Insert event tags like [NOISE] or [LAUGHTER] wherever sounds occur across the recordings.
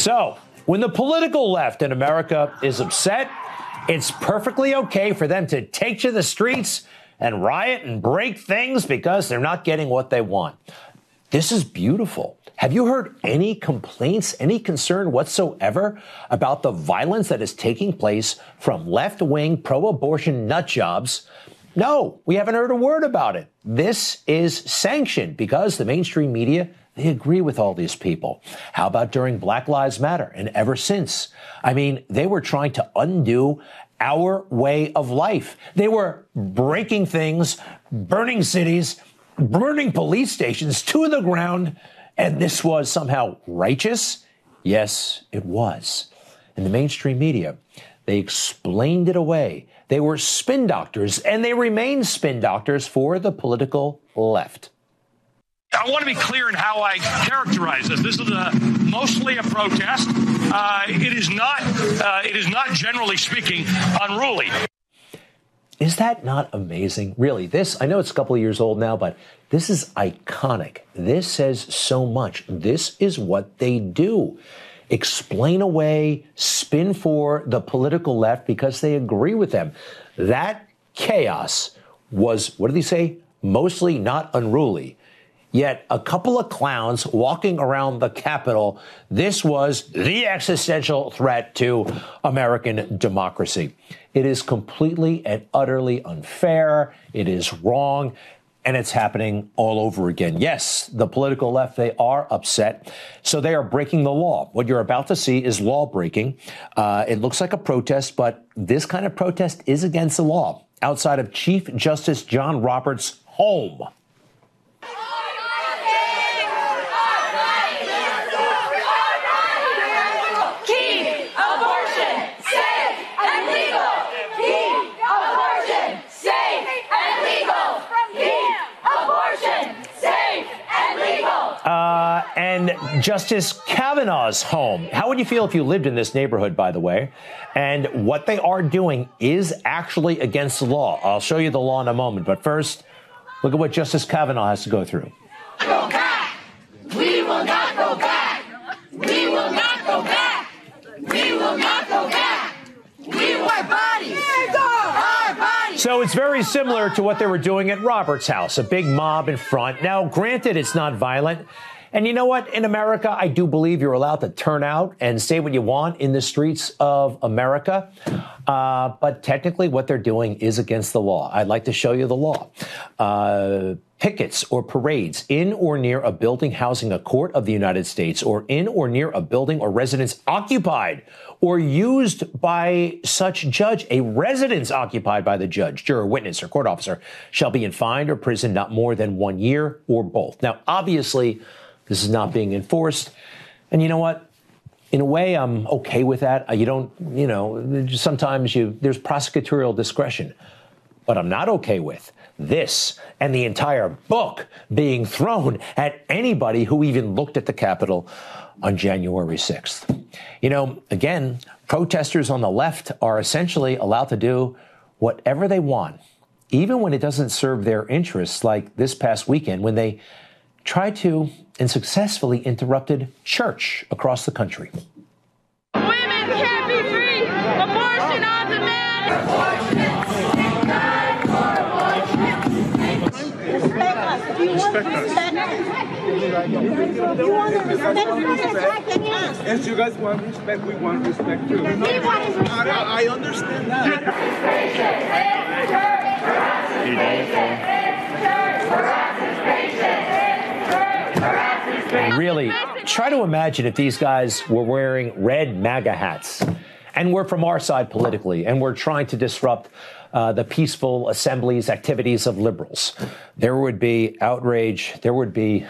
So, when the political left in America is upset, it's perfectly okay for them to take to the streets and riot and break things because they're not getting what they want. This is beautiful. Have you heard any complaints, any concern whatsoever about the violence that is taking place from left wing pro abortion nut jobs? No, we haven't heard a word about it. This is sanctioned because the mainstream media they agree with all these people. How about during Black Lives Matter and ever since? I mean, they were trying to undo our way of life. They were breaking things, burning cities, burning police stations to the ground, and this was somehow righteous? Yes, it was. In the mainstream media, they explained it away. They were spin doctors, and they remain spin doctors for the political left. I want to be clear in how I characterize this. This is a, mostly a protest. Uh, it is not. Uh, it is not, generally speaking, unruly. Is that not amazing? Really, this, I know it's a couple of years old now, but this is iconic. This says so much. This is what they do. Explain away, spin for the political left because they agree with them. That chaos was, what did he say? Mostly not unruly. Yet a couple of clowns walking around the Capitol, this was the existential threat to American democracy. It is completely and utterly unfair. It is wrong. And it's happening all over again. Yes, the political left, they are upset. So they are breaking the law. What you're about to see is law breaking. Uh, it looks like a protest, but this kind of protest is against the law outside of Chief Justice John Roberts' home. Justice Kavanaugh's home. How would you feel if you lived in this neighborhood, by the way? And what they are doing is actually against the law. I'll show you the law in a moment. But first, look at what Justice Kavanaugh has to go through. Go back! We will not go back! We will not go back! We will not go back! We want bodies! Our bodies! So it's very similar to what they were doing at Roberts' house, a big mob in front. Now, granted, it's not violent. And you know what? In America, I do believe you're allowed to turn out and say what you want in the streets of America. Uh, but technically, what they're doing is against the law. I'd like to show you the law. Uh, pickets or parades in or near a building housing a court of the United States or in or near a building or residence occupied or used by such judge, a residence occupied by the judge, juror, witness, or court officer shall be in or prison not more than one year or both. Now, obviously, this is not being enforced. And you know what? In a way, I'm okay with that. You don't, you know, sometimes you, there's prosecutorial discretion. But I'm not okay with this and the entire book being thrown at anybody who even looked at the Capitol on January 6th. You know, again, protesters on the left are essentially allowed to do whatever they want, even when it doesn't serve their interests, like this past weekend when they tried to and successfully interrupted church across the country. Women can't be free. Abortion on demand. Respect us. Do you want to respect us? You want to respect us? Yes, you guys want respect, we want respect too. We want respect. I, I understand that. Really, try to imagine if these guys were wearing red MAGA hats and we're from our side politically and we're trying to disrupt uh, the peaceful assemblies, activities of liberals. There would be outrage. There would be,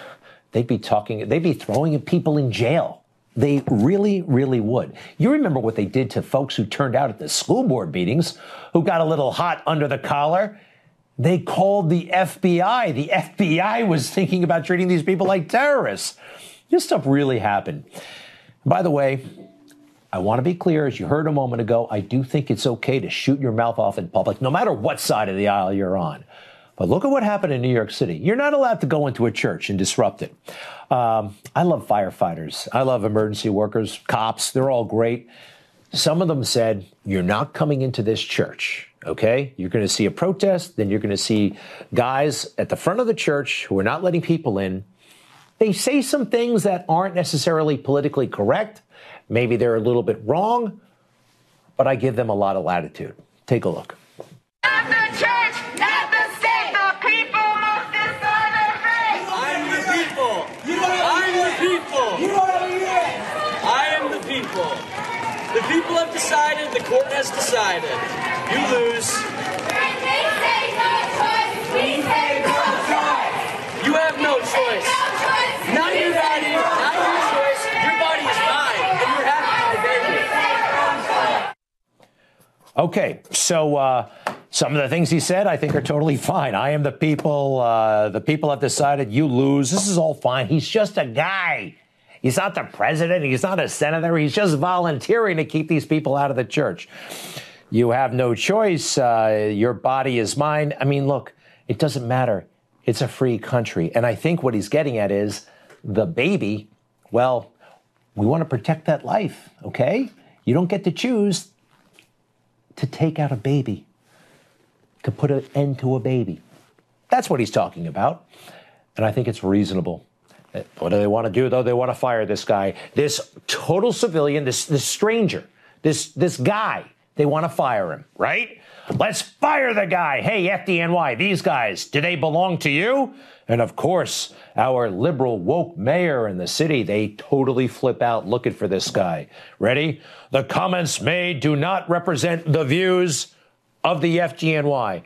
they'd be talking, they'd be throwing people in jail. They really, really would. You remember what they did to folks who turned out at the school board meetings, who got a little hot under the collar? They called the FBI. The FBI was thinking about treating these people like terrorists. This stuff really happened. By the way, I want to be clear, as you heard a moment ago, I do think it's okay to shoot your mouth off in public, no matter what side of the aisle you're on. But look at what happened in New York City. You're not allowed to go into a church and disrupt it. Um, I love firefighters. I love emergency workers, cops. They're all great. Some of them said, You're not coming into this church. Okay? You're going to see a protest, then you're going to see guys at the front of the church who are not letting people in. They say some things that aren't necessarily politically correct. Maybe they're a little bit wrong, but I give them a lot of latitude. Take a look. Not the church, not the state. The people must decide their fate. I'm the people. I'm the people. I am the people. The people have decided. The court has decided. You lose. You have no choice. Your body. Your choice. Your body is mine, and you're. Okay, so uh, some of the things he said I think are totally fine. I am the people. Uh, the people have decided you lose. This is all fine. He's just a guy. He's not the president. He's not a senator. He's just volunteering to keep these people out of the church. You have no choice. Uh, your body is mine. I mean, look, it doesn't matter. It's a free country. And I think what he's getting at is the baby, well, we want to protect that life, okay? You don't get to choose to take out a baby, to put an end to a baby. That's what he's talking about. And I think it's reasonable. What do they want to do, though? They want to fire this guy, this total civilian, this, this stranger, this, this guy. They want to fire him, right? Let's fire the guy. Hey, FDNY, these guys, do they belong to you? And of course, our liberal woke mayor in the city, they totally flip out looking for this guy. Ready? The comments made do not represent the views of the FDNY.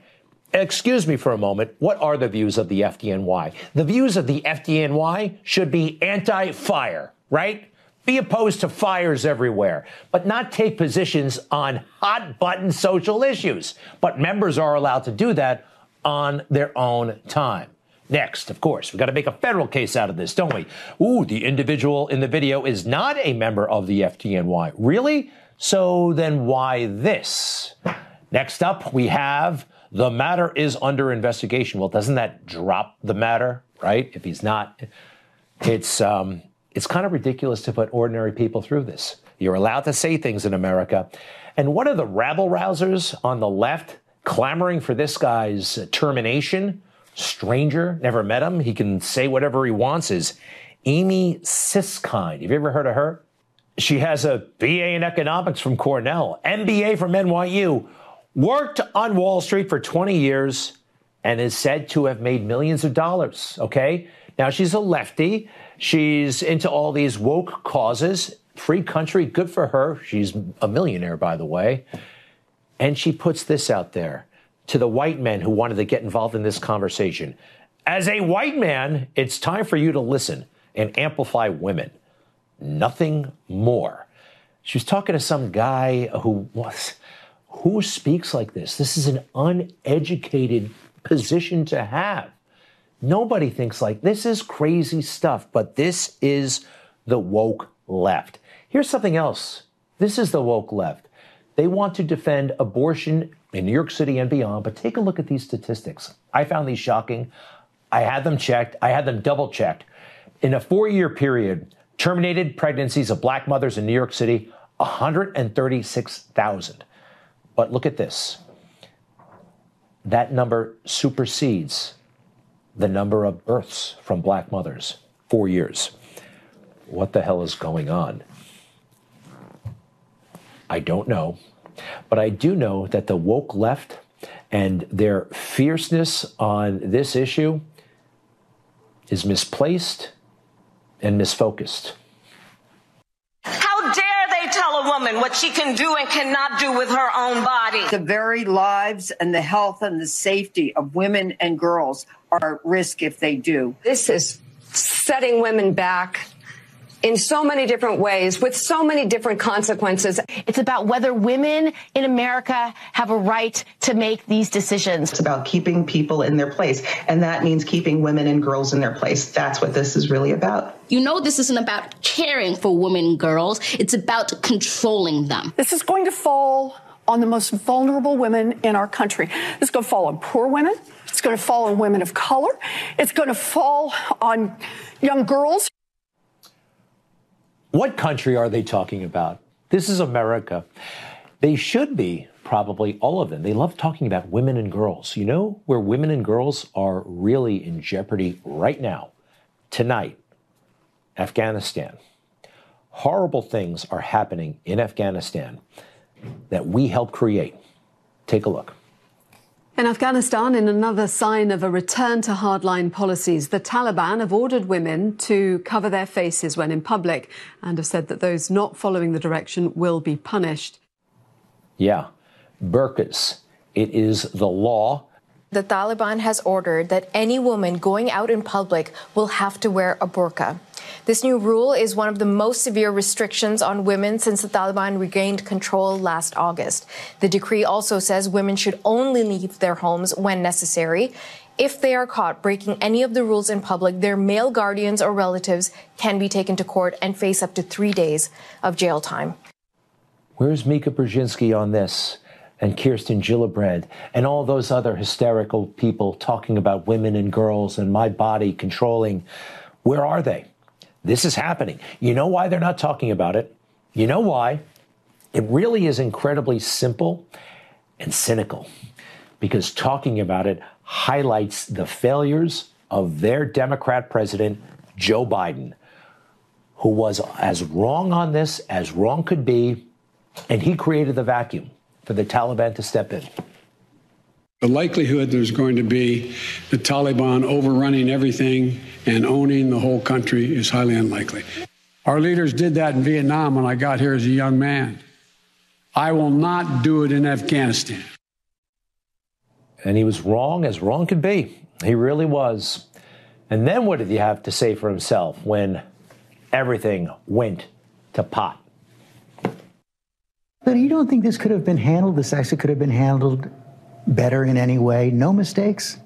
Excuse me for a moment. What are the views of the FDNY? The views of the FDNY should be anti fire, right? Be opposed to fires everywhere, but not take positions on hot button social issues. But members are allowed to do that on their own time. Next, of course, we've got to make a federal case out of this, don't we? Ooh, the individual in the video is not a member of the FDNY. Really? So then why this? Next up, we have the matter is under investigation. Well, doesn't that drop the matter, right? If he's not, it's um, it's kind of ridiculous to put ordinary people through this. You're allowed to say things in America, and one of the rabble rousers on the left clamoring for this guy's termination, stranger, never met him, he can say whatever he wants, is Amy Siskind. Have you ever heard of her? She has a BA in economics from Cornell, MBA from NYU, worked on Wall Street for 20 years, and is said to have made millions of dollars. Okay. Now she's a lefty. She's into all these woke causes. Free country, good for her. She's a millionaire, by the way. And she puts this out there to the white men who wanted to get involved in this conversation. As a white man, it's time for you to listen and amplify women nothing more. She was talking to some guy who was who speaks like this. This is an uneducated position to have. Nobody thinks like this is crazy stuff, but this is the woke left. Here's something else. This is the woke left. They want to defend abortion in New York City and beyond, but take a look at these statistics. I found these shocking. I had them checked, I had them double checked. In a four year period, terminated pregnancies of black mothers in New York City, 136,000. But look at this that number supersedes the number of births from black mothers, four years. What the hell is going on? I don't know. But I do know that the woke left and their fierceness on this issue is misplaced and misfocused. How dare they tell a woman what she can do and cannot do with her own body? The very lives and the health and the safety of women and girls are at risk if they do. This is setting women back in so many different ways with so many different consequences. It's about whether women in America have a right to make these decisions. It's about keeping people in their place, and that means keeping women and girls in their place. That's what this is really about. You know, this isn't about caring for women and girls, it's about controlling them. This is going to fall on the most vulnerable women in our country. It's going to fall on poor women. It's going to fall on women of color. It's going to fall on young girls. What country are they talking about? This is America. They should be, probably all of them. They love talking about women and girls. You know where women and girls are really in jeopardy right now? Tonight, Afghanistan. Horrible things are happening in Afghanistan that we help create. Take a look. In Afghanistan, in another sign of a return to hardline policies, the Taliban have ordered women to cover their faces when in public and have said that those not following the direction will be punished. Yeah, burqas. It is the law. The Taliban has ordered that any woman going out in public will have to wear a burqa. This new rule is one of the most severe restrictions on women since the Taliban regained control last August. The decree also says women should only leave their homes when necessary. If they are caught breaking any of the rules in public, their male guardians or relatives can be taken to court and face up to three days of jail time. Where's Mika Brzezinski on this? And Kirsten Gillibrand and all those other hysterical people talking about women and girls and my body controlling. Where are they? This is happening. You know why they're not talking about it? You know why? It really is incredibly simple and cynical because talking about it highlights the failures of their Democrat president, Joe Biden, who was as wrong on this as wrong could be, and he created the vacuum for the Taliban to step in. The likelihood there's going to be the Taliban overrunning everything and owning the whole country is highly unlikely. Our leaders did that in Vietnam when I got here as a young man. I will not do it in Afghanistan. And he was wrong as wrong could be. He really was. And then what did he have to say for himself when everything went to pot? But you don't think this could have been handled, this actually could have been handled better in any way? No mistakes?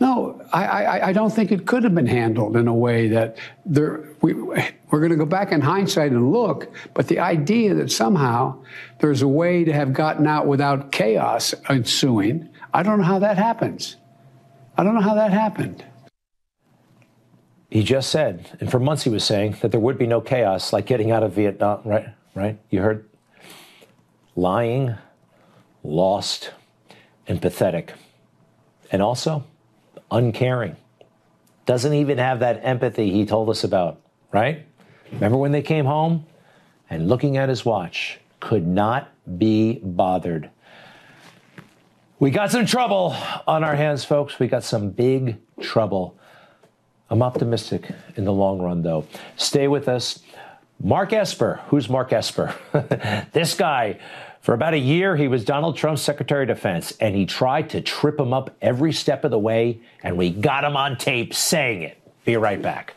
No, I, I, I, don't think it could have been handled in a way that there, we, we're going to go back in hindsight and look, but the idea that somehow there's a way to have gotten out without chaos ensuing, I don't know how that happens. I don't know how that happened. He just said, and for months he was saying that there would be no chaos like getting out of Vietnam, right? Right? You heard? Lying, lost, and pathetic. And also, uncaring. Doesn't even have that empathy he told us about, right? Remember when they came home and looking at his watch, could not be bothered. We got some trouble on our hands, folks. We got some big trouble. I'm optimistic in the long run, though. Stay with us. Mark Esper. Who's Mark Esper? [LAUGHS] this guy for about a year, he was Donald Trump's Secretary of Defense, and he tried to trip him up every step of the way, and we got him on tape saying it. Be right back.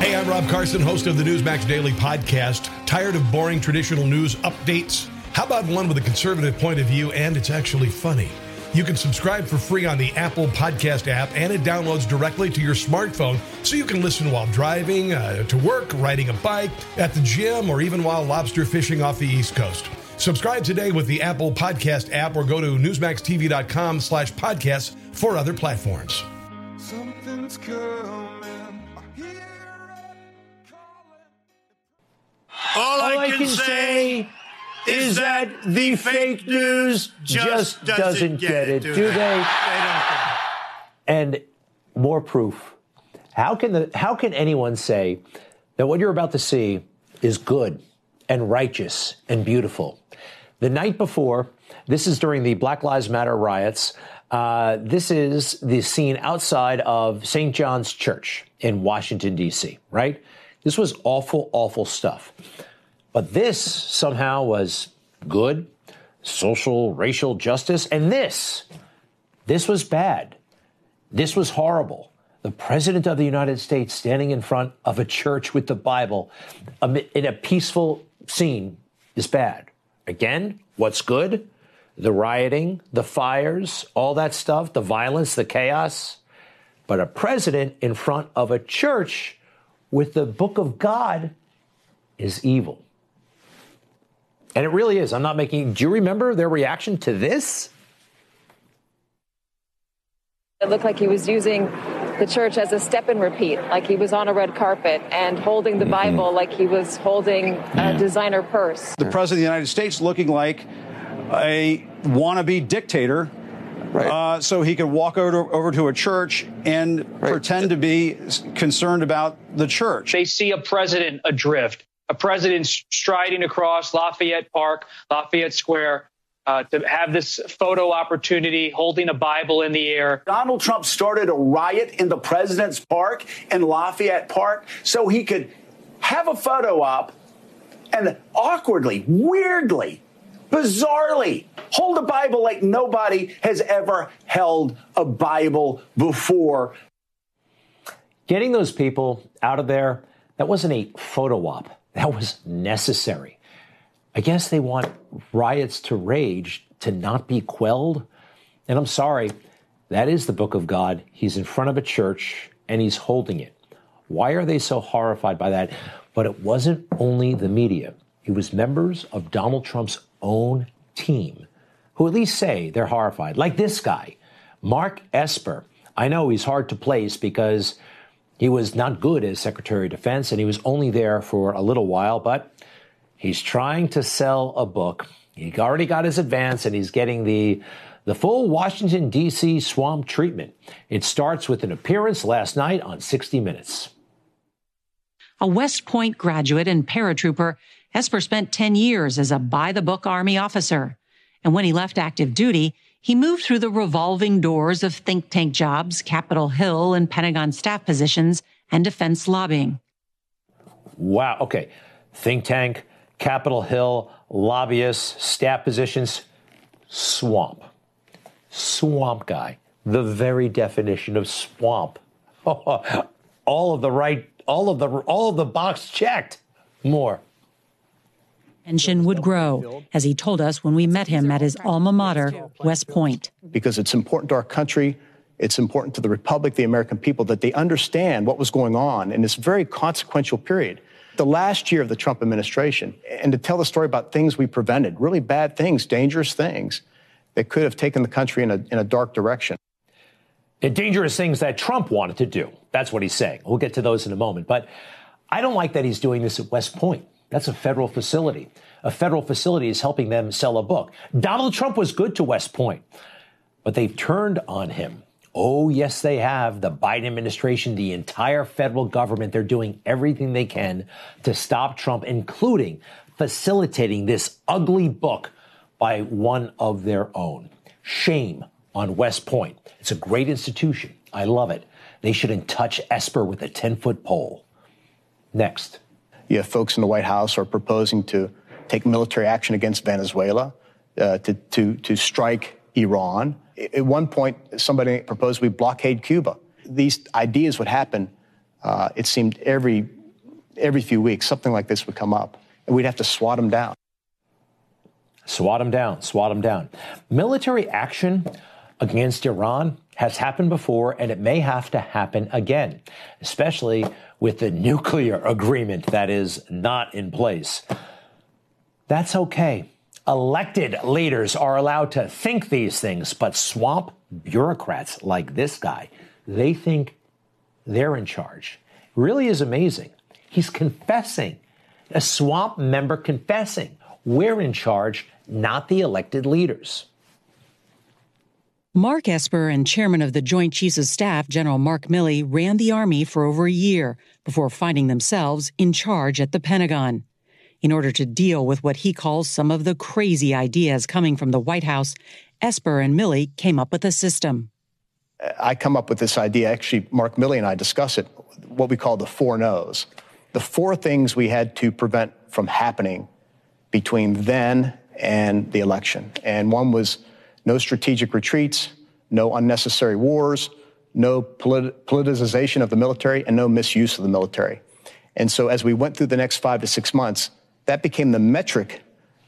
Hey, I'm Rob Carson, host of the Newsmax Daily Podcast. Tired of boring traditional news updates? How about one with a conservative point of view and it's actually funny? You can subscribe for free on the Apple Podcast app, and it downloads directly to your smartphone so you can listen while driving, uh, to work, riding a bike, at the gym, or even while lobster fishing off the East Coast. Subscribe today with the Apple Podcast app or go to newsmaxtv.com slash podcasts for other platforms. Something's coming. All, All I, can, can say is that the fake news just doesn't get it, do they? And more proof. How can the how can anyone say that what you're about to see is good and righteous and beautiful? The night before, this is during the Black Lives Matter riots. Uh, this is the scene outside of St. John's Church in Washington, D.C., right? This was awful, awful stuff. But this somehow was good, social, racial justice. And this, this was bad. This was horrible. The President of the United States standing in front of a church with the Bible in a peaceful scene is bad. Again, what's good? The rioting, the fires, all that stuff, the violence, the chaos. But a president in front of a church with the book of God is evil. And it really is. I'm not making. Do you remember their reaction to this? It looked like he was using the church as a step and repeat, like he was on a red carpet and holding the Bible like he was holding a designer purse. The President of the United States looking like a wannabe dictator. Uh, so he could walk over, over to a church and pretend to be concerned about the church. They see a president adrift, a president striding across Lafayette Park, Lafayette Square, uh, to have this photo opportunity, holding a Bible in the air. Donald Trump started a riot in the President's Park in Lafayette Park so he could have a photo op and awkwardly, weirdly, bizarrely hold a Bible like nobody has ever held a Bible before. Getting those people out of there, that wasn't a photo op. That was necessary. I guess they want riots to rage to not be quelled. And I'm sorry, that is the book of God. He's in front of a church and he's holding it. Why are they so horrified by that? But it wasn't only the media, it was members of Donald Trump's own team who at least say they're horrified, like this guy, Mark Esper. I know he's hard to place because he was not good as Secretary of Defense and he was only there for a little while, but he's trying to sell a book. He already got his advance and he's getting the the full Washington D.C. swamp treatment. It starts with an appearance last night on 60 Minutes. A West Point graduate and paratrooper, Esper spent 10 years as a by the book Army officer. And when he left active duty, he moved through the revolving doors of think tank jobs, Capitol Hill and Pentagon staff positions, and defense lobbying. Wow. Okay. Think tank, Capitol Hill, lobbyists, staff positions, swamp. Swamp guy. The very definition of swamp. [LAUGHS] all of the right, all of the, all of the box checked. More. Tension would grow, as he told us when we met him at his alma mater, West Point. because it's important to our country. It's important to the republic, the American people, that they understand what was going on in this very consequential period. The last year of the Trump administration, and to tell the story about things we prevented, really bad things, dangerous things that could have taken the country in a, in a dark direction. The dangerous things that Trump wanted to do. That's what he's saying. We'll get to those in a moment. But I don't like that he's doing this at West Point. That's a federal facility. A federal facility is helping them sell a book. Donald Trump was good to West Point, but they've turned on him. Oh, yes, they have. The Biden administration, the entire federal government, they're doing everything they can to stop Trump, including facilitating this ugly book by one of their own. Shame on West Point. It's a great institution. I love it. They shouldn't touch Esper with a 10 foot pole. Next. You have folks in the White House are proposing to take military action against Venezuela, uh, to, to, to strike Iran. At one point, somebody proposed we blockade Cuba. These ideas would happen, uh, it seemed, every, every few weeks. Something like this would come up, and we'd have to swat them down. Swat them down, swat them down. Military action against Iran has happened before, and it may have to happen again, especially with the nuclear agreement that is not in place. That's okay. Elected leaders are allowed to think these things, but swamp bureaucrats like this guy, they think they're in charge. Really is amazing. He's confessing, a swamp member confessing. We're in charge, not the elected leaders. Mark Esper and chairman of the Joint Chiefs of Staff, General Mark Milley, ran the Army for over a year before finding themselves in charge at the Pentagon. In order to deal with what he calls some of the crazy ideas coming from the White House, Esper and Milley came up with a system. I come up with this idea. Actually, Mark Milley and I discuss it, what we call the four no's. The four things we had to prevent from happening between then and the election. And one was no strategic retreats, no unnecessary wars, no polit- politicization of the military, and no misuse of the military. And so as we went through the next five to six months, that became the metric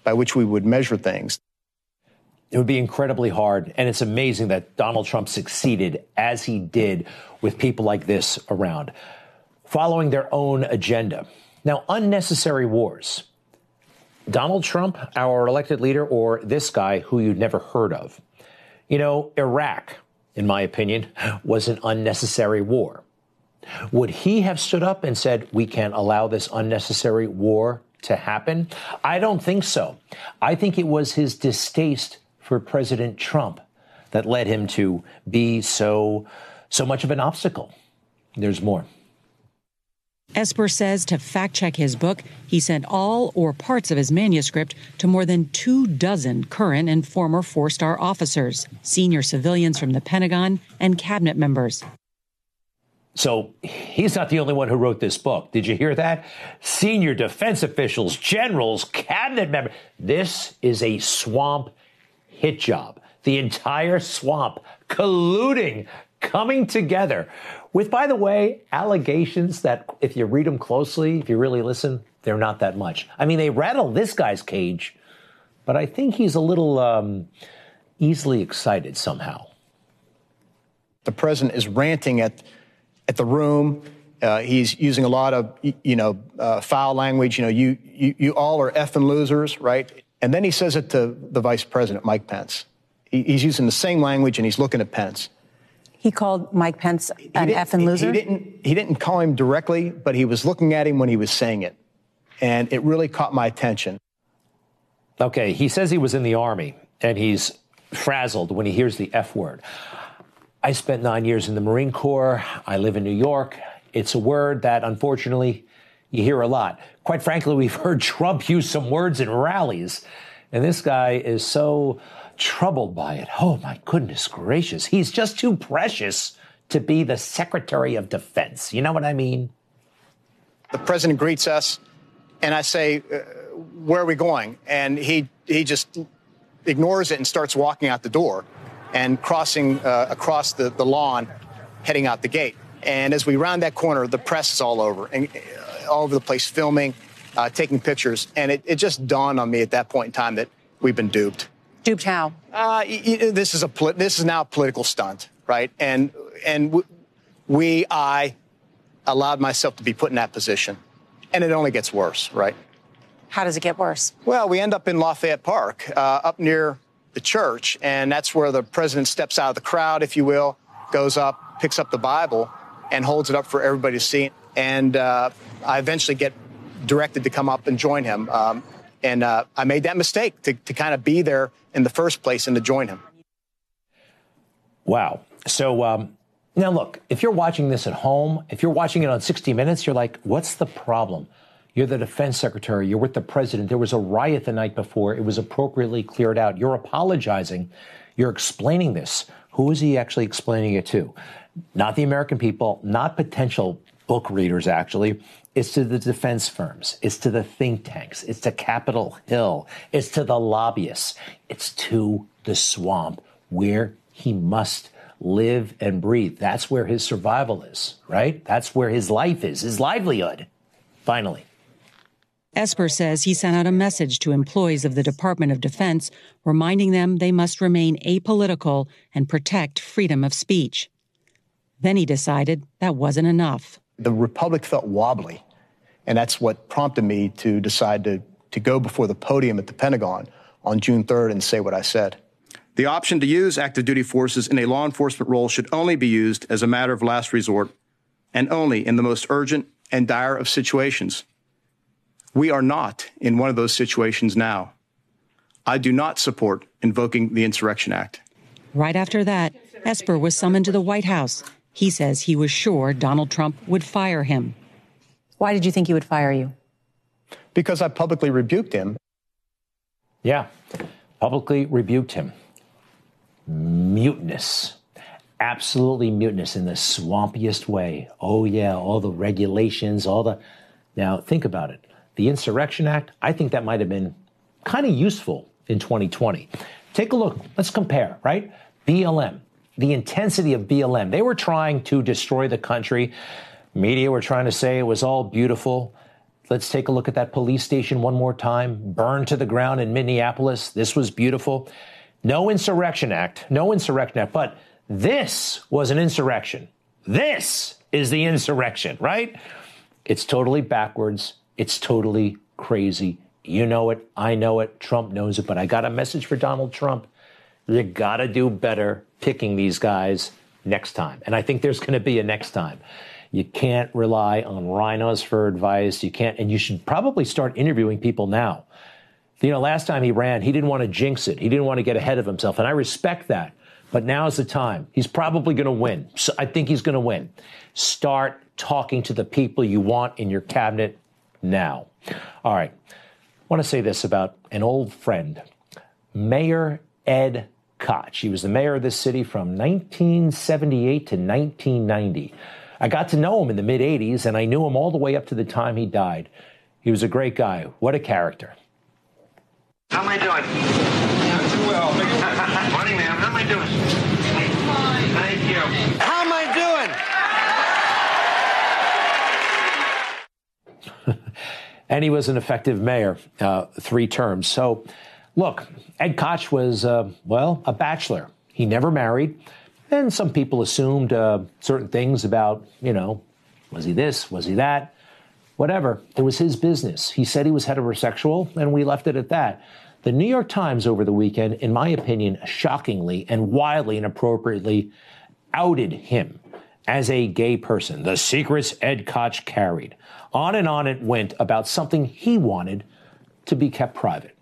by which we would measure things. It would be incredibly hard. And it's amazing that Donald Trump succeeded as he did with people like this around. following their own agenda. Now, unnecessary wars. Donald Trump, our elected leader, or this guy who you'd never heard of. You know, Iraq, in my opinion, [LAUGHS] was an unnecessary war. Would he have stood up and said, we can't allow this unnecessary war to happen? I don't think so. I think it was his distaste for President Trump that led him to be so, so much of an obstacle. There's more. Esper says to fact check his book, he sent all or parts of his manuscript to more than two dozen current and former four star officers, senior civilians from the Pentagon, and cabinet members. So he's not the only one who wrote this book. Did you hear that? Senior defense officials, generals, cabinet members. This is a swamp hit job. The entire swamp colluding, coming together with, by the way, allegations that if you read them closely, if you really listen, they're not that much. I mean, they rattle this guy's cage, but I think he's a little um, easily excited somehow. The president is ranting at at the room. Uh, he's using a lot of, you know, uh, foul language. You know, you, you, you all are effing losers, right? And then he says it to the vice president, Mike Pence. He, he's using the same language and he's looking at Pence. He called Mike Pence an effing loser? He didn't, he didn't call him directly, but he was looking at him when he was saying it. And it really caught my attention. Okay, he says he was in the Army and he's frazzled when he hears the F word. I spent nine years in the Marine Corps. I live in New York. It's a word that, unfortunately, you hear a lot. Quite frankly, we've [LAUGHS] heard Trump use some words in rallies, and this guy is so troubled by it. Oh, my goodness gracious. He's just too precious to be the Secretary of Defense. You know what I mean? The president greets us, and I say, uh, Where are we going? And he, he just ignores it and starts walking out the door and crossing uh, across the, the lawn, heading out the gate. And as we round that corner, the press is all over, and uh, all over the place, filming, uh, taking pictures. And it, it, just dawned on me at that point in time that we've been duped. Duped how? Uh, this is a this is now a political stunt, right? And and we, I, allowed myself to be put in that position, and it only gets worse, right? How does it get worse? Well, we end up in Lafayette Park, uh, up near the church. And that's where the president steps out of the crowd, if you will, goes up, picks up the Bible, and holds it up for everybody to see. And uh, I eventually get directed to come up and join him. Um, and uh, I made that mistake to, to kind of be there in the first place and to join him. Wow. So um, now, look, if you're watching this at home, if you're watching it on 60 Minutes, you're like, what's the problem? You're the defense secretary. You're with the president. There was a riot the night before. It was appropriately cleared out. You're apologizing. You're explaining this. Who is he actually explaining it to? Not the American people, not potential book readers, actually. It's to the defense firms. It's to the think tanks. It's to Capitol Hill. It's to the lobbyists. It's to the swamp where he must live and breathe. That's where his survival is, right? That's where his life is, his livelihood. Finally. Esper says he sent out a message to employees of the Department of Defense reminding them they must remain apolitical and protect freedom of speech. Then he decided that wasn't enough. The Republic felt wobbly, and that's what prompted me to decide to, to go before the podium at the Pentagon on June 3rd and say what I said. The option to use active duty forces in a law enforcement role should only be used as a matter of last resort and only in the most urgent and dire of situations we are not in one of those situations now. I do not support invoking the Insurrection Act. Right after that, Esper was summoned to the White House. He says he was sure Donald Trump would fire him. Why did you think he would fire you? Because I publicly rebuked him. Yeah, publicly rebuked him. Mutinous. Absolutely mutinous in the swampiest way. Oh, yeah, all the regulations, all the. Now, think about it the Insurrection Act, I think that might have been kind of useful in 2020. Take a look. Let's compare, right? BLM, the intensity of BLM. They were trying to destroy the country. Media were trying to say it was all beautiful. Let's take a look at that police station one more time, burned to the ground in Minneapolis. This was beautiful. No Insurrection Act, no Insurrection Act, but this was an insurrection. This is the insurrection, right? It's totally backwards. It's totally crazy. You know it. I know it. Trump knows it. But I got a message for Donald Trump. You got to do better picking these guys next time. And I think there's going to be a next time. You can't rely on RINOs for advice. You can't, and you should probably start interviewing people now. You know, last time he ran, he didn't want to jinx it. He didn't want to get ahead of himself. And I respect that. But now is the time. He's probably going to win. So I think he's going to win. Start talking to the people you want in your cabinet now. All right. I want to say this about an old friend, Mayor Ed Koch. He was the mayor of this city from 1978 to 1990. I got to know him in the mid 80s, and I knew him all the way up to the time he died. He was a great guy. What a character. How am I doing? Not too well. Morning, [LAUGHS] ma'am. How am I doing? Thank you. How am I doing? [LAUGHS] and he was an effective mayor, uh, three terms. So, look, Ed Koch was, uh, well, a bachelor. He never married. And some people assumed uh, certain things about, you know, was he this? Was he that? Whatever. It was his business. He said he was heterosexual, and we left it at that. The New York Times over the weekend, in my opinion, shockingly and wildly inappropriately outed him as a gay person. The secrets Ed Koch carried. On and on it went about something he wanted to be kept private.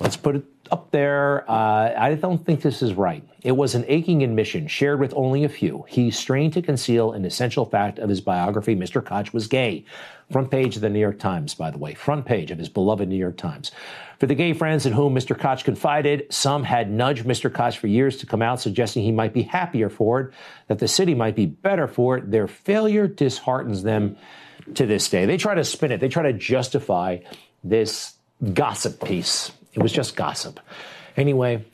Let's put it up there. Uh, I don't think this is right. It was an aching admission shared with only a few. He strained to conceal an essential fact of his biography. Mr. Koch was gay. Front page of the New York Times, by the way. Front page of his beloved New York Times. For the gay friends in whom Mr. Koch confided, some had nudged Mr. Koch for years to come out, suggesting he might be happier for it, that the city might be better for it. Their failure disheartens them to this day. They try to spin it, they try to justify this gossip piece it was just gossip. Anyway,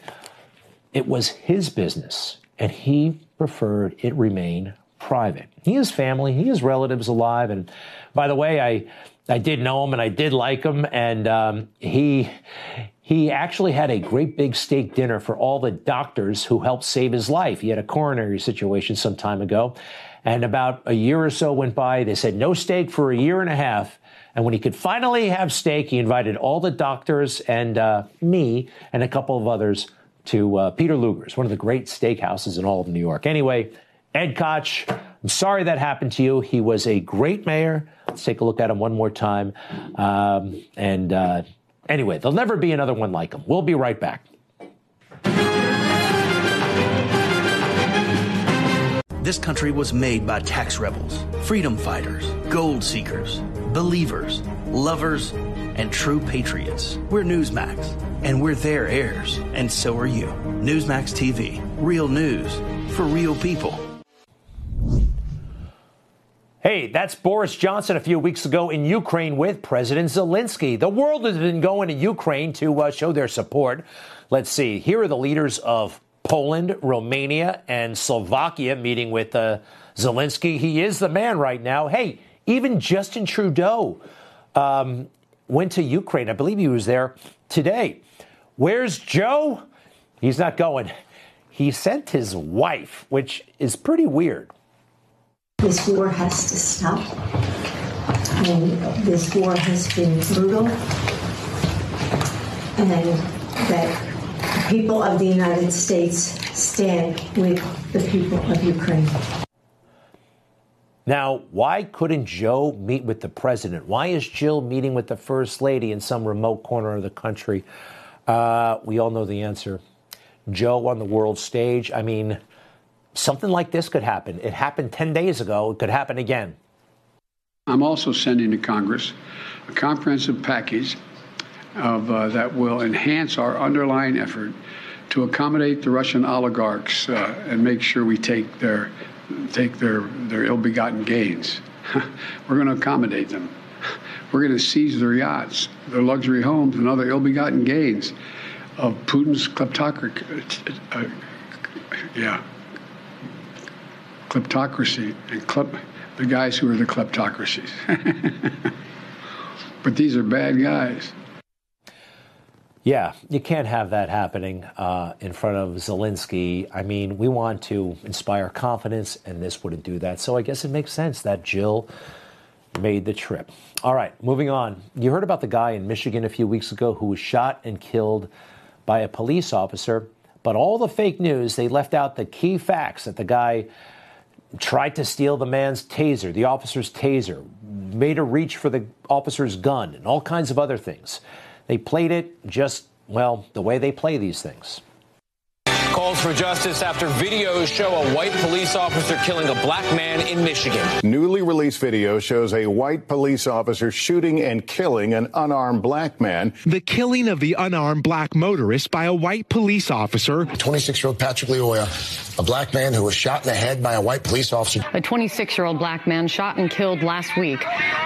it was his business, and he preferred it remain private. He has family, he has relatives alive, and by the way, I I did know him and I did like him, and um, he he actually had a great big steak dinner for all the doctors who helped save his life. He had a coronary situation some time ago, and about a year or so went by. They said no steak for a year and a half. And when he could finally have steak, he invited all the doctors and uh, me and a couple of others to uh, Peter Luger's, one of the great steakhouses in all of New York. Anyway, Ed Koch, I'm sorry that happened to you. He was a great mayor. Let's take a look at him one more time. Um, and uh, anyway, there'll never be another one like him. We'll be right back. This country was made by tax rebels, freedom fighters, gold seekers, believers, lovers, and true patriots. We're Newsmax, and we're their heirs, and so are you. Newsmax TV, real news for real people. Hey, that's Boris Johnson a few weeks ago in Ukraine with President Zelensky. The world has been going to Ukraine to uh, show their support. Let's see. Here are the leaders of Poland, Romania, and Slovakia meeting with uh, Zelensky. He is the man right now. Hey, even Justin Trudeau um, went to Ukraine. I believe he was there today. Where's Joe? He's not going. He sent his wife, which is pretty weird. This war has to stop. And this war has been brutal. And that the people of the United States stand with the people of Ukraine. Now, why couldn't Joe meet with the president? Why is Jill meeting with the first lady in some remote corner of the country? Uh, we all know the answer. Joe on the world stage. I mean, something like this could happen. It happened 10 days ago. It could happen again. I'm also sending to Congress a comprehensive package of, uh, that will enhance our underlying effort to accommodate the Russian oligarchs uh, and make sure we take their take their their ill-begotten gains. [LAUGHS] We're going to accommodate them. We're going to seize their yachts, their luxury homes, and other ill-begotten gains of Putin's kleptocracy. Uh, yeah, kleptocracy and klep, the guys who are the kleptocracies. [LAUGHS] but these are bad guys. Yeah, you can't have that happening uh, in front of Zelensky. I mean, we want to inspire confidence, and this wouldn't do that. So I guess it makes sense that Jill made the trip. All right, moving on. You heard about the guy in Michigan a few weeks ago who was shot and killed by a police officer, but all the fake news, they left out the key facts that the guy tried to steal the man's taser, the officer's taser, made a reach for the officer's gun, and all kinds of other things. They played it just, well, the way they play these things calls for justice after videos show a white police officer killing a black man in Michigan. Newly released video shows a white police officer shooting and killing an unarmed black man. The killing of the unarmed black motorist by a white police officer. 26 year old Patrick Lyoya, a black man who was shot in the head by a white police officer. A 26 year old black man shot and killed last week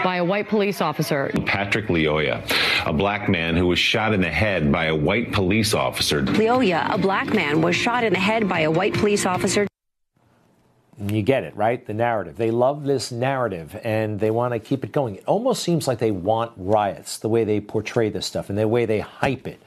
by a white police officer. Patrick Lyoya, a black man who was shot in the head by a white police officer. Lyoya, a black man, was shot in the head by a white police officer. You get it, right? The narrative. They love this narrative and they want to keep it going. It almost seems like they want riots, the way they portray this stuff and the way they hype it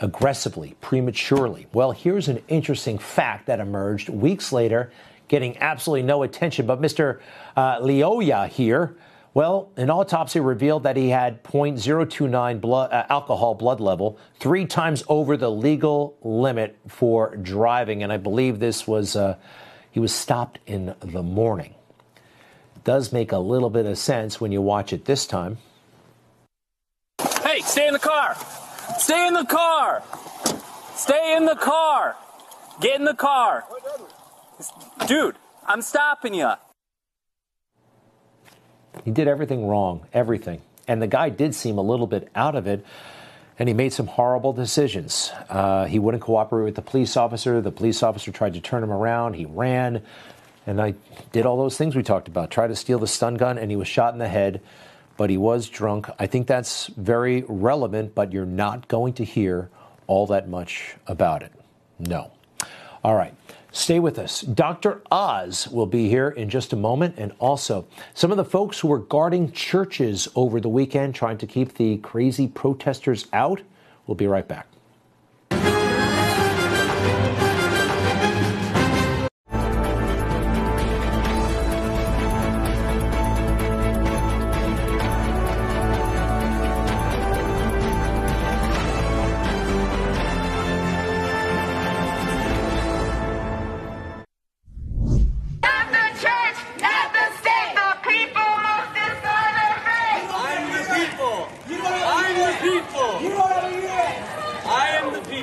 aggressively, prematurely. Well, here's an interesting fact that emerged weeks later, getting absolutely no attention. But Mr. Uh, Lyoya here, well, an autopsy revealed that he had 0.029 blood, uh, alcohol blood level, three times over the legal limit for driving. And I believe this was, uh, he was stopped in the morning. Does make a little bit of sense when you watch it this time. Hey, stay in the car. Stay in the car. Stay in the car. Get in the car. Dude, I'm stopping you. He did everything wrong, everything. And the guy did seem a little bit out of it, and he made some horrible decisions. Uh, he wouldn't cooperate with the police officer. The police officer tried to turn him around. He ran, and I did all those things we talked about. Tried to steal the stun gun, and he was shot in the head, but he was drunk. I think that's very relevant, but you're not going to hear all that much about it. No. All right. Stay with us. Dr. Oz will be here in just a moment. And also, some of the folks who were guarding churches over the weekend trying to keep the crazy protesters out. We'll be right back.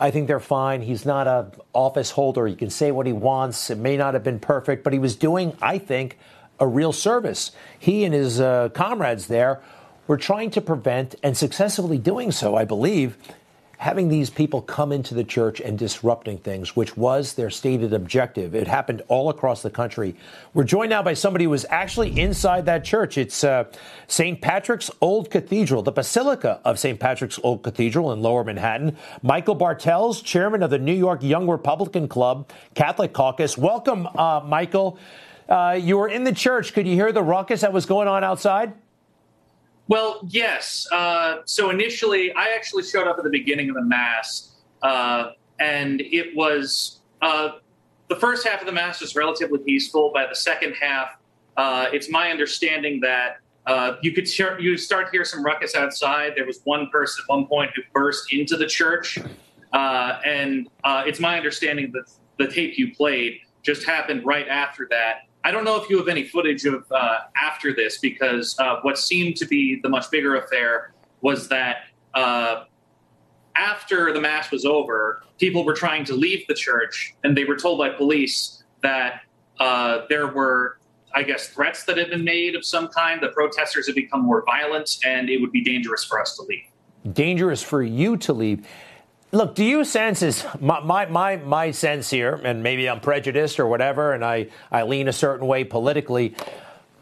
I think they're fine. He's not a office holder. He can say what he wants. It may not have been perfect, but he was doing, I think, a real service. He and his uh, comrades there were trying to prevent and successfully doing so, I believe, having these people come into the church and disrupting things, which was their stated objective. It happened all across the country. We're joined now by somebody who was actually inside that church. It's uh, St. Patrick's Old Cathedral, the Basilica of St. Patrick's Old Cathedral in Lower Manhattan. Michael Bartels, chairman of the New York Young Republican Club Catholic Caucus. Welcome, uh, Michael. Uh, you were in the church. Could you hear the ruckus that was going on outside? Well, yes. Uh, so initially, I actually showed up at the beginning of the mass, uh, and it was uh, the first half of the mass was relatively peaceful. By the second half, uh, it's my understanding that uh, you could hear, you start hear some ruckus outside. There was one person at one point who burst into the church, uh, and it's my understanding that the tape you played just happened right after that. I don't know if you have any footage of uh, after this because uh, what seemed to be the much bigger affair was that uh, after the mass was over, people were trying to leave the church, and they were told by police that uh, there were, I guess, threats that had been made of some kind. The protesters had become more violent, and it would be dangerous for us to leave. Dangerous for you to leave. Look, do you sense is my, my, my, my sense here, and maybe I'm prejudiced or whatever, and I, I lean a certain way politically,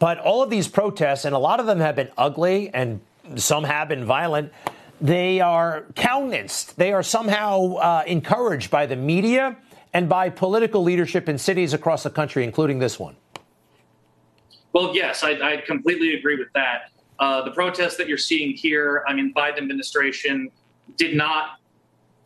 but all of these protests, and a lot of them have been ugly and some have been violent, they are countenanced. They are somehow uh, encouraged by the media and by political leadership in cities across the country, including this one. Well, yes, I, I completely agree with that. Uh, the protests that you're seeing here, I mean, Biden administration did not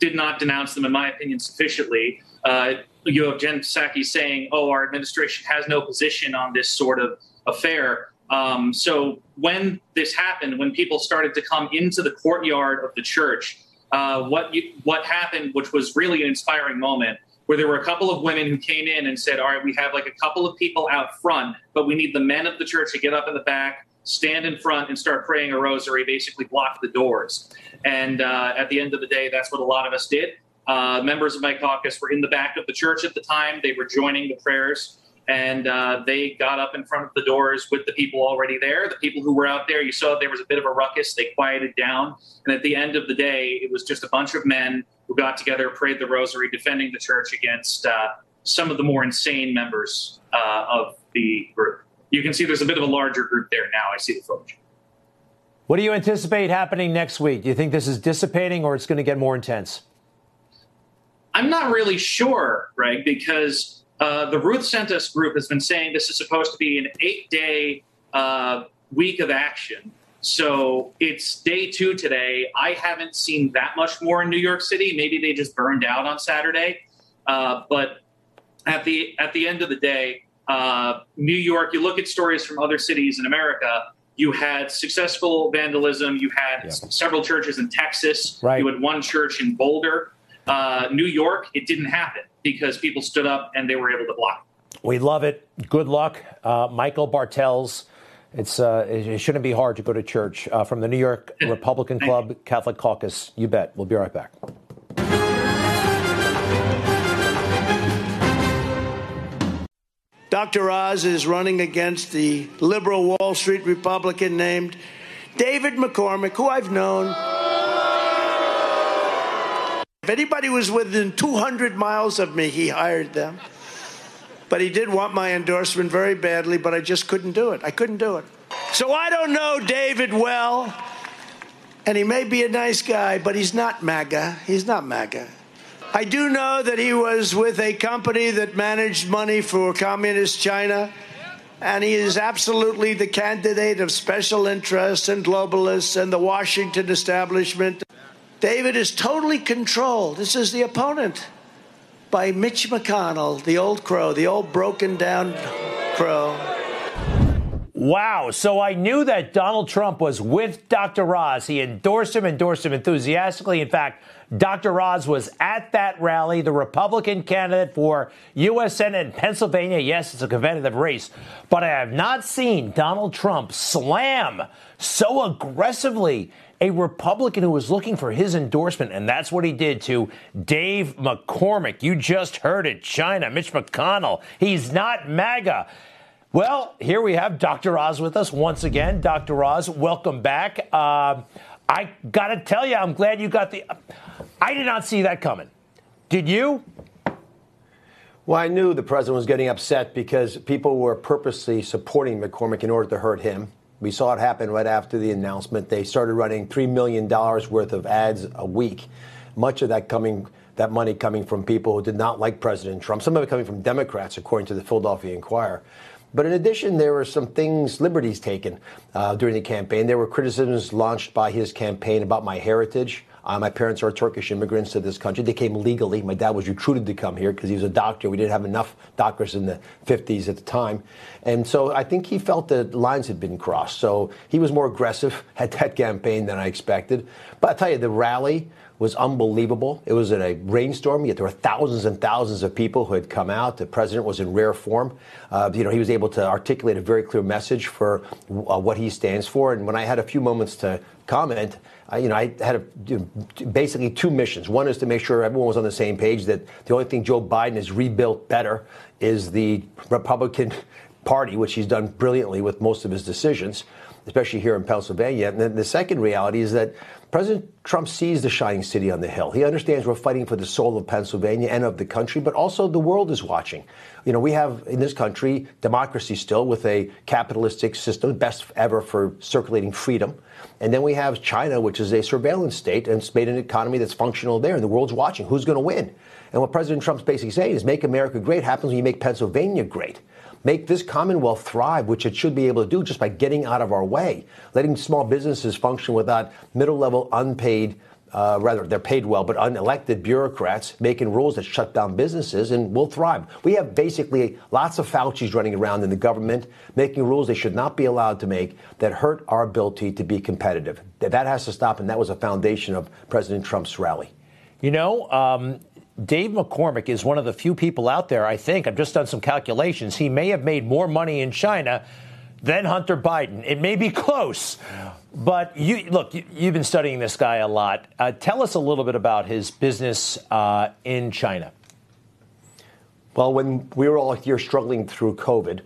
did not denounce them, in my opinion, sufficiently. Uh, you have Jen Psaki saying, "Oh, our administration has no position on this sort of affair." Um, so when this happened, when people started to come into the courtyard of the church, uh, what you, what happened, which was really an inspiring moment, where there were a couple of women who came in and said, "All right, we have like a couple of people out front, but we need the men of the church to get up in the back, stand in front, and start praying a rosary, basically block the doors." And uh, at the end of the day, that's what a lot of us did. Uh, members of my caucus were in the back of the church at the time. They were joining the prayers and uh, they got up in front of the doors with the people already there. The people who were out there, you saw there was a bit of a ruckus. They quieted down, and at the end of the day, it was just a bunch of men who got together, prayed the rosary, defending the church against uh, some of the more insane members uh, of the group. You can see there's a bit of a larger group there now. I see the footage. What do you anticipate happening next week? Do you think this is dissipating or it's going to get more intense? I'm not really sure, Greg, because uh, the Ruth sent us group has been saying this is supposed to be an eight day uh, week of action. So it's day two today. I haven't seen that much more in New York City. Maybe they just burned out on Saturday. Uh, but at the at the end of the day, uh, New York. You look at stories from other cities in America. You had successful vandalism. You had yeah. several churches in Texas. Right. You had one church in Boulder. Uh, New York, it didn't happen because people stood up and they were able to block. We love it. Good luck, uh, Michael Bartels. It's uh, it shouldn't be hard to go to church uh, from the New York [LAUGHS] Republican Club Catholic Caucus. You bet. We'll be right back. Dr. Oz is running against the liberal Wall Street Republican named David McCormick, who I've known If anybody was within 200 miles of me, he hired them. But he did want my endorsement very badly, but I just couldn't do it. I couldn't do it. So I don't know David well, and he may be a nice guy, but he's not MAGA. He's not MAGA. I do know that he was with a company that managed money for communist China, and he is absolutely the candidate of special interests and globalists and the Washington establishment. David is totally controlled. This is the opponent by Mitch McConnell, the old crow, the old broken down crow. Wow. So I knew that Donald Trump was with Dr. Oz. He endorsed him, endorsed him enthusiastically. In fact, Dr. Oz was at that rally, the Republican candidate for U.S. Senate in Pennsylvania. Yes, it's a competitive race. But I have not seen Donald Trump slam so aggressively a Republican who was looking for his endorsement, and that's what he did to Dave McCormick. You just heard it, China, Mitch McConnell. He's not MAGA. Well, here we have Dr. Oz with us once again. Dr. Oz, welcome back. Uh, I got to tell you, I'm glad you got the. I did not see that coming. Did you? Well, I knew the president was getting upset because people were purposely supporting McCormick in order to hurt him. We saw it happen right after the announcement. They started running $3 million worth of ads a week, much of that coming that money coming from people who did not like President Trump, some of it coming from Democrats, according to the Philadelphia Inquirer. But in addition, there were some things, liberties taken uh, during the campaign. There were criticisms launched by his campaign about my heritage. Uh, my parents are Turkish immigrants to this country. They came legally. My dad was recruited to come here because he was a doctor. We didn't have enough doctors in the 50s at the time. And so I think he felt that lines had been crossed. So he was more aggressive [LAUGHS] at that campaign than I expected. But I tell you, the rally was unbelievable. It was in a rainstorm, yet there were thousands and thousands of people who had come out. The president was in rare form. Uh, you know, he was able to articulate a very clear message for uh, what he stands for. And when I had a few moments to comment, I, you know, I had a, basically two missions. One is to make sure everyone was on the same page that the only thing Joe Biden has rebuilt better is the Republican Party, which he's done brilliantly with most of his decisions. Especially here in Pennsylvania. And then the second reality is that President Trump sees the shining city on the hill. He understands we're fighting for the soul of Pennsylvania and of the country, but also the world is watching. You know, we have in this country democracy still with a capitalistic system, best ever for circulating freedom. And then we have China, which is a surveillance state, and it's made an economy that's functional there, and the world's watching. Who's going to win? And what President Trump's basically saying is make America great happens when you make Pennsylvania great make this Commonwealth thrive, which it should be able to do just by getting out of our way, letting small businesses function without middle level unpaid. Uh, rather, they're paid well, but unelected bureaucrats making rules that shut down businesses and will thrive. We have basically lots of Fauci's running around in the government making rules they should not be allowed to make that hurt our ability to be competitive. That has to stop, and that was a foundation of President Trump's rally. You know, um, Dave McCormick is one of the few people out there, I think, I've just done some calculations. He may have made more money in China than Hunter Biden. It may be close, but you look, you, have been studying this guy a lot. Uh, tell us a little bit about his business uh, in China. Well, when we were all here struggling through COVID,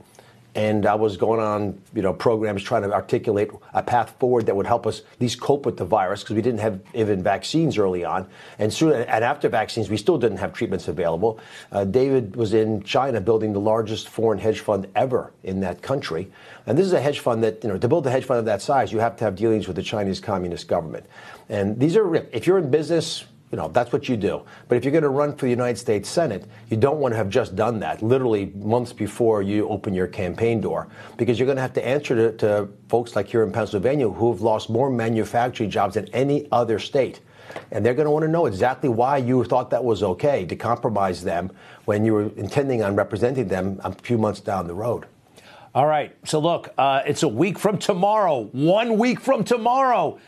and I was going on, you know, programs trying to articulate a path forward that would help us at least cope with the virus because we didn't have even vaccines early on, and soon and after vaccines, we still didn't have treatments available. Uh, David was in China building the largest foreign hedge fund ever in that country, and this is a hedge fund that you know to build a hedge fund of that size, you have to have dealings with the Chinese Communist government, and these are if you're in business you know, that's what you do. But if you're going to run for the United States Senate, you don't want to have just done that literally months before you open your campaign door because you're going to have to answer to, to folks like here in Pennsylvania who have lost more manufacturing jobs than any other state. And they're going to want to know exactly why you thought that was okay to compromise them when you were intending on representing them a few months down the road. All right. So, look, uh, it's a week from tomorrow, one week from tomorrow.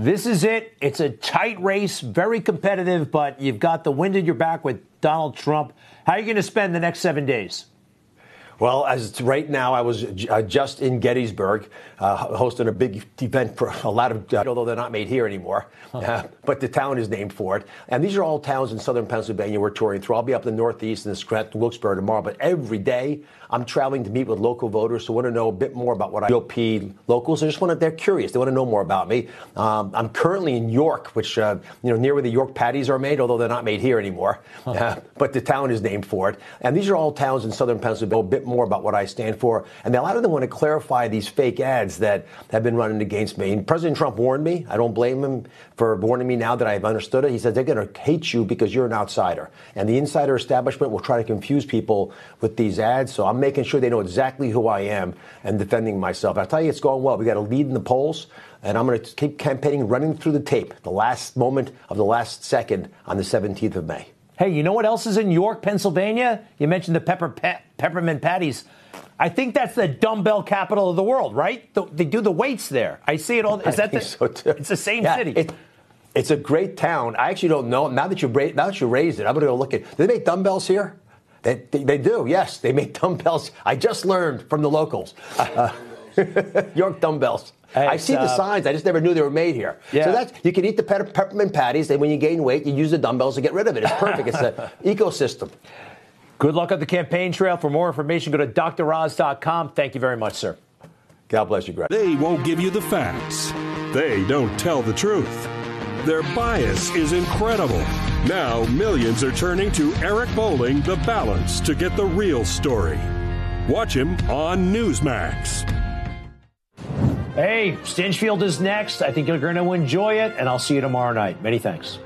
This is it. It's a tight race, very competitive, but you've got the wind in your back with Donald Trump. How are you going to spend the next seven days? Well, as right now, I was uh, just in Gettysburg, uh, hosting a big event for a lot of, uh, although they're not made here anymore, uh, but the town is named for it. And these are all towns in southern Pennsylvania we're touring through. I'll be up in the Northeast in Scranton, Wilkes-Barre tomorrow, but every day I'm traveling to meet with local voters who want to know a bit more about what I GOP locals. They just want to, they're curious. They want to know more about me. Um, I'm currently in York, which, uh, you know, near where the York patties are made, although they're not made here anymore. Uh, but the town is named for it. And these are all towns in southern Pennsylvania, a bit more about what I stand for. And a lot of them want to clarify these fake ads that have been running against me. And President Trump warned me. I don't blame him for warning me now that I've understood it. He says they're going to hate you because you're an outsider. And the insider establishment will try to confuse people with these ads. So I'm making sure they know exactly who I am and defending myself. I tell you, it's going well. We got a lead in the polls, and I'm going to keep campaigning, running through the tape, the last moment of the last second on the 17th of May. Hey, you know what else is in York, Pennsylvania? You mentioned the pepper pe- peppermint patties. I think that's the dumbbell capital of the world, right? The, they do the weights there. I see it all. Is that the? So it's the same yeah, city. It, it's a great town. I actually don't know. Now that you now that you raised it, I'm going to go look at. Do they make dumbbells here? They, they, they, do, yes. They make dumbbells. I just learned from the locals. Uh, [LAUGHS] York dumbbells. Hey, I see uh, the signs. I just never knew they were made here. Yeah. So that's you can eat the peppermint patties. Then when you gain weight, you use the dumbbells to get rid of it. It's perfect. it's an [LAUGHS] ecosystem. Good luck on the campaign trail. For more information, go to droz.com. Thank you very much, sir. God bless you, Greg. They won't give you the facts. They don't tell the truth. Their bias is incredible. Now, millions are turning to Eric Bolling, The Balance, to get the real story. Watch him on Newsmax. Hey, Stinchfield is next. I think you're going to enjoy it, and I'll see you tomorrow night. Many thanks.